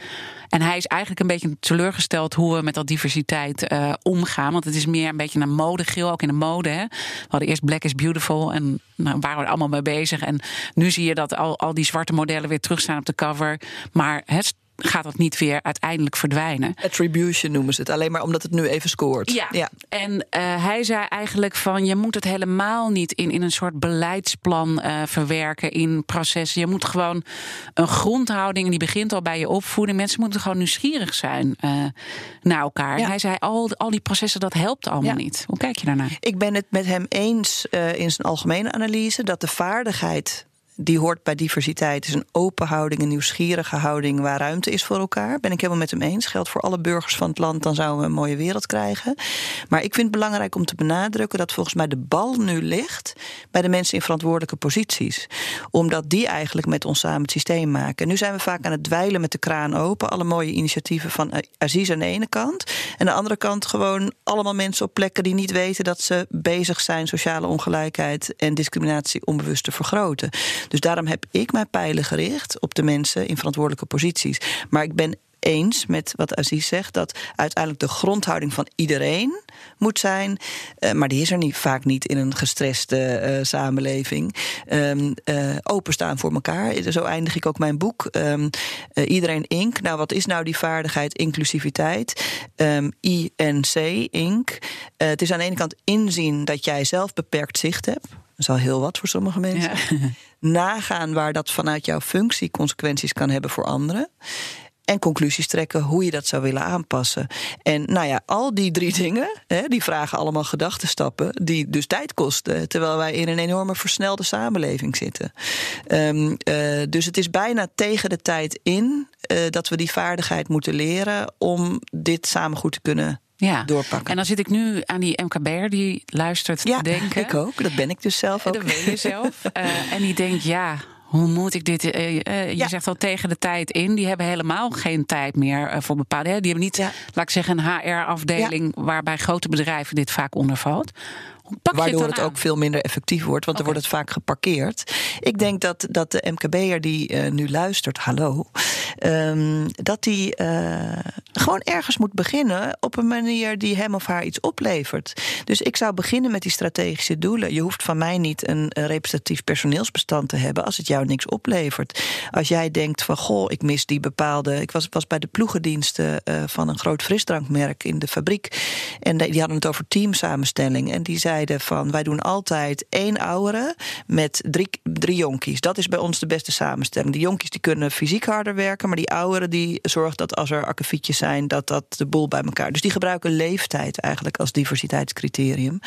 En hij is eigenlijk een beetje teleurgesteld hoe we met dat diversiteit uh, omgaan. Want het is meer een beetje een modegil, ook in de mode. Hè. We hadden eerst Black is Beautiful en nou, waren we er allemaal mee bezig. En nu zie je dat al, al die zwarte modellen weer terugstaan op de cover. Maar het gaat dat niet weer uiteindelijk verdwijnen. Attribution noemen ze het, alleen maar omdat het nu even scoort. Ja, ja. en uh, hij zei eigenlijk van je moet het helemaal niet in, in een soort beleidsplan uh, verwerken in processen. Je moet gewoon een grondhouding, en die begint al bij je opvoeding. Mensen moeten gewoon nieuwsgierig zijn uh, naar elkaar. Ja. Hij zei al, al die processen, dat helpt allemaal ja. niet. Hoe kijk je daarnaar? Ik ben het met hem eens in zijn algemene analyse dat de vaardigheid die hoort bij diversiteit. is een open houding, een nieuwsgierige houding waar ruimte is voor elkaar. Ben ik helemaal met hem eens. Geldt voor alle burgers van het land, dan zouden we een mooie wereld krijgen. Maar ik vind het belangrijk om te benadrukken dat volgens mij de bal nu ligt bij de mensen in verantwoordelijke posities. Omdat die eigenlijk met ons samen het systeem maken. En nu zijn we vaak aan het dweilen met de kraan open. Alle mooie initiatieven van Aziz aan de ene kant. En aan de andere kant gewoon allemaal mensen op plekken die niet weten dat ze bezig zijn sociale ongelijkheid en discriminatie onbewust te vergroten. Dus daarom heb ik mijn pijlen gericht op de mensen in verantwoordelijke posities. Maar ik ben eens met wat Aziz zegt, dat uiteindelijk de grondhouding van iedereen moet zijn. Uh, maar die is er niet, vaak niet in een gestreste uh, samenleving. Um, uh, openstaan voor elkaar. Zo eindig ik ook mijn boek. Um, iedereen Inc. Nou, wat is nou die vaardigheid inclusiviteit? Um, INC Inc. het is aan de ene kant inzien dat jij zelf beperkt zicht hebt. Is al heel wat voor sommige mensen. Ja. Nagaan waar dat vanuit jouw functie consequenties kan hebben voor anderen en conclusies trekken hoe je dat zou willen aanpassen. En nou ja, al die drie dingen, hè, die vragen allemaal gedachtenstappen, die dus tijd kosten, terwijl wij in een enorme versnelde samenleving zitten. Um, uh, dus het is bijna tegen de tijd in uh, dat we die vaardigheid moeten leren om dit samen goed te kunnen ja. doorpakken. En dan zit ik nu aan die MKB'er die luistert ja, te denken. ik ook. Dat ben ik dus zelf ook. Dat ben je zelf. uh, en die denkt, ja, hoe moet ik dit? Uh, uh, je ja. zegt al tegen de tijd in. Die hebben helemaal geen tijd meer uh, voor bepaalde. Hè? Die hebben niet, ja. laat ik zeggen, een HR-afdeling waarbij grote bedrijven dit vaak onder valt. Waardoor het, het ook veel minder effectief wordt, want okay. dan wordt het vaak geparkeerd. Ik denk dat, dat de MKB'er die uh, nu luistert, hallo, um, dat die uh, gewoon ergens moet beginnen op een manier die hem of haar iets oplevert. Dus ik zou beginnen met die strategische doelen. Je hoeft van mij niet een, een representatief personeelsbestand te hebben als het jou niks oplevert. Als jij denkt van goh, ik mis die bepaalde. Ik was, was bij de ploegendiensten uh, van een groot frisdrankmerk in de fabriek. En die hadden het over teamsamenstelling. En die zei van wij doen altijd één oudere met drie, drie jonkies. Dat is bij ons de beste samenstelling. Die jonkies die kunnen fysiek harder werken, maar die ouderen die zorgen dat als er akkefietjes zijn, dat dat de boel bij elkaar. Dus die gebruiken leeftijd eigenlijk als diversiteitscriterium.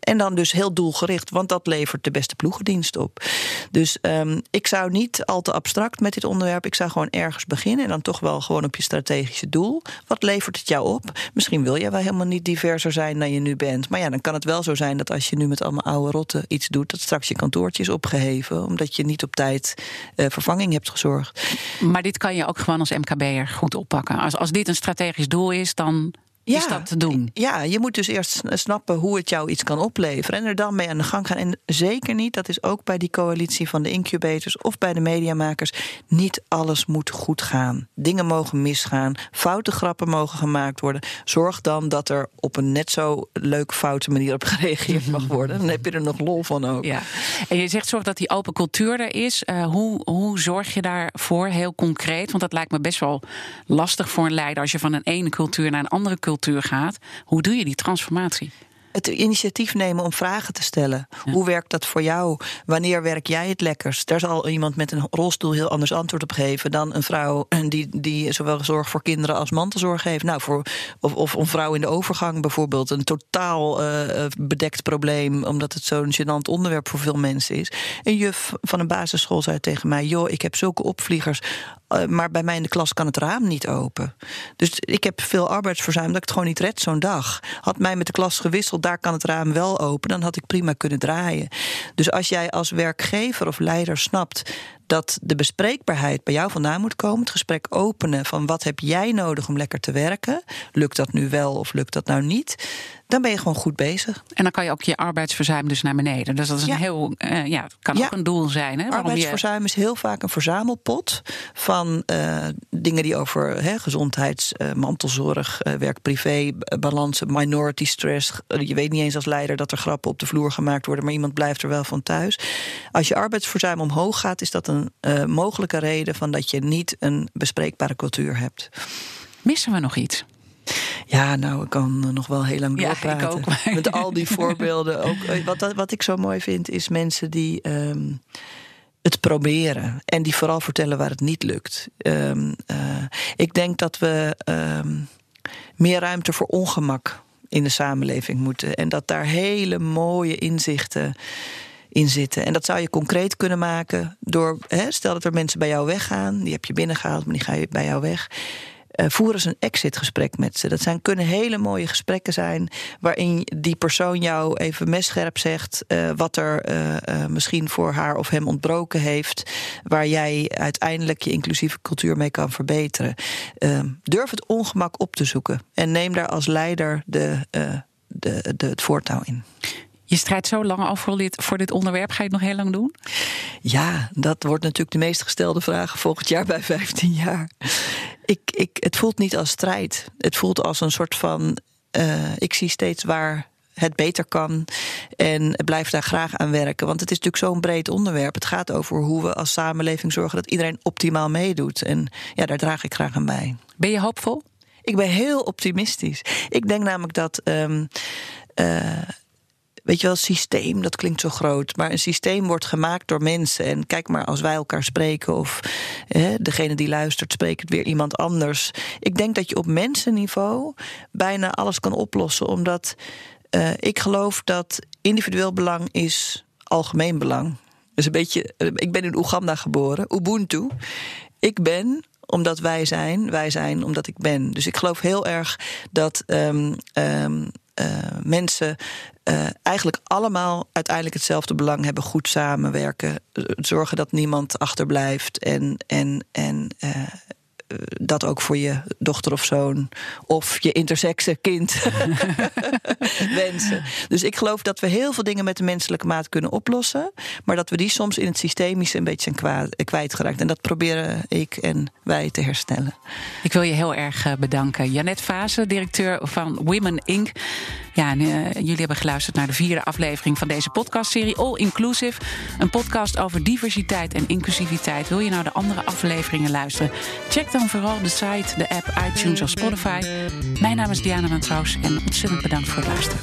En dan dus heel doelgericht, want dat levert de beste ploegendienst op. Dus um, ik zou niet al te abstract met dit onderwerp. Ik zou gewoon ergens beginnen en dan toch wel gewoon op je strategische doel. Wat levert het jou op? Misschien wil je wel helemaal niet diverser zijn dan je nu bent. Maar ja, dan kan het wel zo zijn dat als je nu met allemaal oude rotten iets doet, dat straks je kantoortje is opgeheven, omdat je niet op tijd uh, vervanging hebt gezorgd. Maar dit kan je ook gewoon als MKB'er goed oppakken. Als, als dit een strategisch doel is, dan ja, is dat te doen? Ja, je moet dus eerst snappen hoe het jou iets kan opleveren en er dan mee aan de gang gaan. En zeker niet, dat is ook bij die coalitie van de incubators of bij de mediamakers, niet alles moet goed gaan. Dingen mogen misgaan, foute grappen mogen gemaakt worden. Zorg dan dat er op een net zo leuk foute manier op gereageerd mag worden. Dan heb je er nog lol van ook. Ja. En je zegt zorg dat die open cultuur er is. Uh, hoe, hoe zorg je daarvoor heel concreet? Want dat lijkt me best wel lastig voor een leider als je van een ene cultuur naar een andere cultuur cultuur gaat. Hoe doe je die transformatie? Het initiatief nemen om vragen te stellen. Ja. Hoe werkt dat voor jou? Wanneer werk jij het lekkerst? Daar zal iemand met een rolstoel heel anders antwoord op geven dan een vrouw die, die zowel zorg voor kinderen als mantelzorg heeft. Nou, voor, of, of een vrouw in de overgang bijvoorbeeld. Een totaal uh, bedekt probleem, omdat het zo'n gênant onderwerp voor veel mensen is. Een juf van een basisschool zei tegen mij: Joh, ik heb zulke opvliegers. Uh, maar bij mij in de klas kan het raam niet open. Dus ik heb veel arbeidsverzuim dat ik het gewoon niet red zo'n dag. Had mij met de klas gewisseld daar kan het raam wel open. Dan had ik prima kunnen draaien. Dus als jij als werkgever of leider snapt dat de bespreekbaarheid bij jou vandaan moet komen. Het gesprek openen van wat heb jij nodig om lekker te werken. Lukt dat nu wel of lukt dat nou niet? Dan ben je gewoon goed bezig. En dan kan je ook je arbeidsverzuim dus naar beneden. Dus dat is ja. een heel, uh, ja, kan ja. ook een doel zijn. Hè, arbeidsverzuim je... is heel vaak een verzamelpot van uh, dingen die over hè, gezondheids, uh, mantelzorg, werk-privé, balansen, minority stress. Je weet niet eens als leider dat er grappen op de vloer gemaakt worden, maar iemand blijft er wel van thuis. Als je arbeidsverzuim omhoog gaat, is dat een een uh, mogelijke reden van dat je niet een bespreekbare cultuur hebt. Missen we nog iets? Ja, nou, ik kan nog wel heel lang doorpraten. Ja, ik ook. Met al die voorbeelden. Ook, eh, wat, wat ik zo mooi vind, is mensen die um, het proberen. En die vooral vertellen waar het niet lukt. Um, uh, ik denk dat we um, meer ruimte voor ongemak in de samenleving moeten. En dat daar hele mooie inzichten in zitten. En dat zou je concreet kunnen maken door, hè, stel dat er mensen bij jou weggaan, die heb je binnengehaald, maar die gaan bij jou weg. Uh, voer eens een exitgesprek met ze. Dat zijn, kunnen hele mooie gesprekken zijn. waarin die persoon jou even messcherp zegt. Uh, wat er uh, misschien voor haar of hem ontbroken heeft. Waar jij uiteindelijk je inclusieve cultuur mee kan verbeteren. durf het ongemak op te zoeken. En neem daar als leider de, de, de, het voortouw in. Je strijdt zo lang al voor dit, voor dit onderwerp. Ga je het nog heel lang doen? Ja, dat wordt natuurlijk de meest gestelde vraag volgend jaar bij 15 jaar. Ik, ik, het voelt niet als strijd. Het voelt als een soort van. Uh, ik zie steeds waar het beter kan. En blijf daar graag aan werken. Want het is natuurlijk zo'n breed onderwerp. Het gaat over hoe we als samenleving zorgen dat iedereen optimaal meedoet. En ja, daar draag ik graag aan bij. Ben je hoopvol? Ik ben heel optimistisch. Ik denk namelijk dat. Um, uh, weet je wel, systeem, dat klinkt zo groot. Maar een systeem wordt gemaakt door mensen. En kijk maar, als wij elkaar spreken, of hè, degene die luistert, spreekt weer iemand anders. Ik denk dat je op mensenniveau bijna alles kan oplossen, omdat uh, ik geloof dat individueel belang is algemeen belang. Dus een beetje, uh, ik ben in Oeganda geboren, Ubuntu. Ik ben omdat wij zijn, wij zijn omdat ik ben. Dus ik geloof heel erg dat um, um, uh, mensen uh, eigenlijk allemaal uiteindelijk hetzelfde belang hebben: goed samenwerken, zorgen dat niemand achterblijft en, en, en uh, dat ook voor je dochter of zoon of je intersexe kind wensen. Dus ik geloof dat we heel veel dingen met de menselijke maat kunnen oplossen, maar dat we die soms in het systemische een beetje zijn kwijtgeraakt. En dat proberen ik en wij te herstellen. Ik wil je heel erg bedanken. Janet Fase, directeur van Women Inc. Ja, en, uh, jullie hebben geluisterd naar de vierde aflevering van deze podcastserie All Inclusive. Een podcast over diversiteit en inclusiviteit. Wil je nou de andere afleveringen luisteren? Check dan vooral de site, de app, iTunes of Spotify. Mijn naam is Diana van Trouws en ontzettend bedankt voor het luisteren.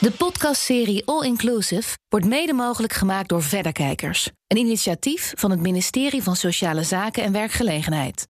De podcastserie All Inclusive wordt mede mogelijk gemaakt door Verderkijkers. Een initiatief van het ministerie van Sociale Zaken en Werkgelegenheid.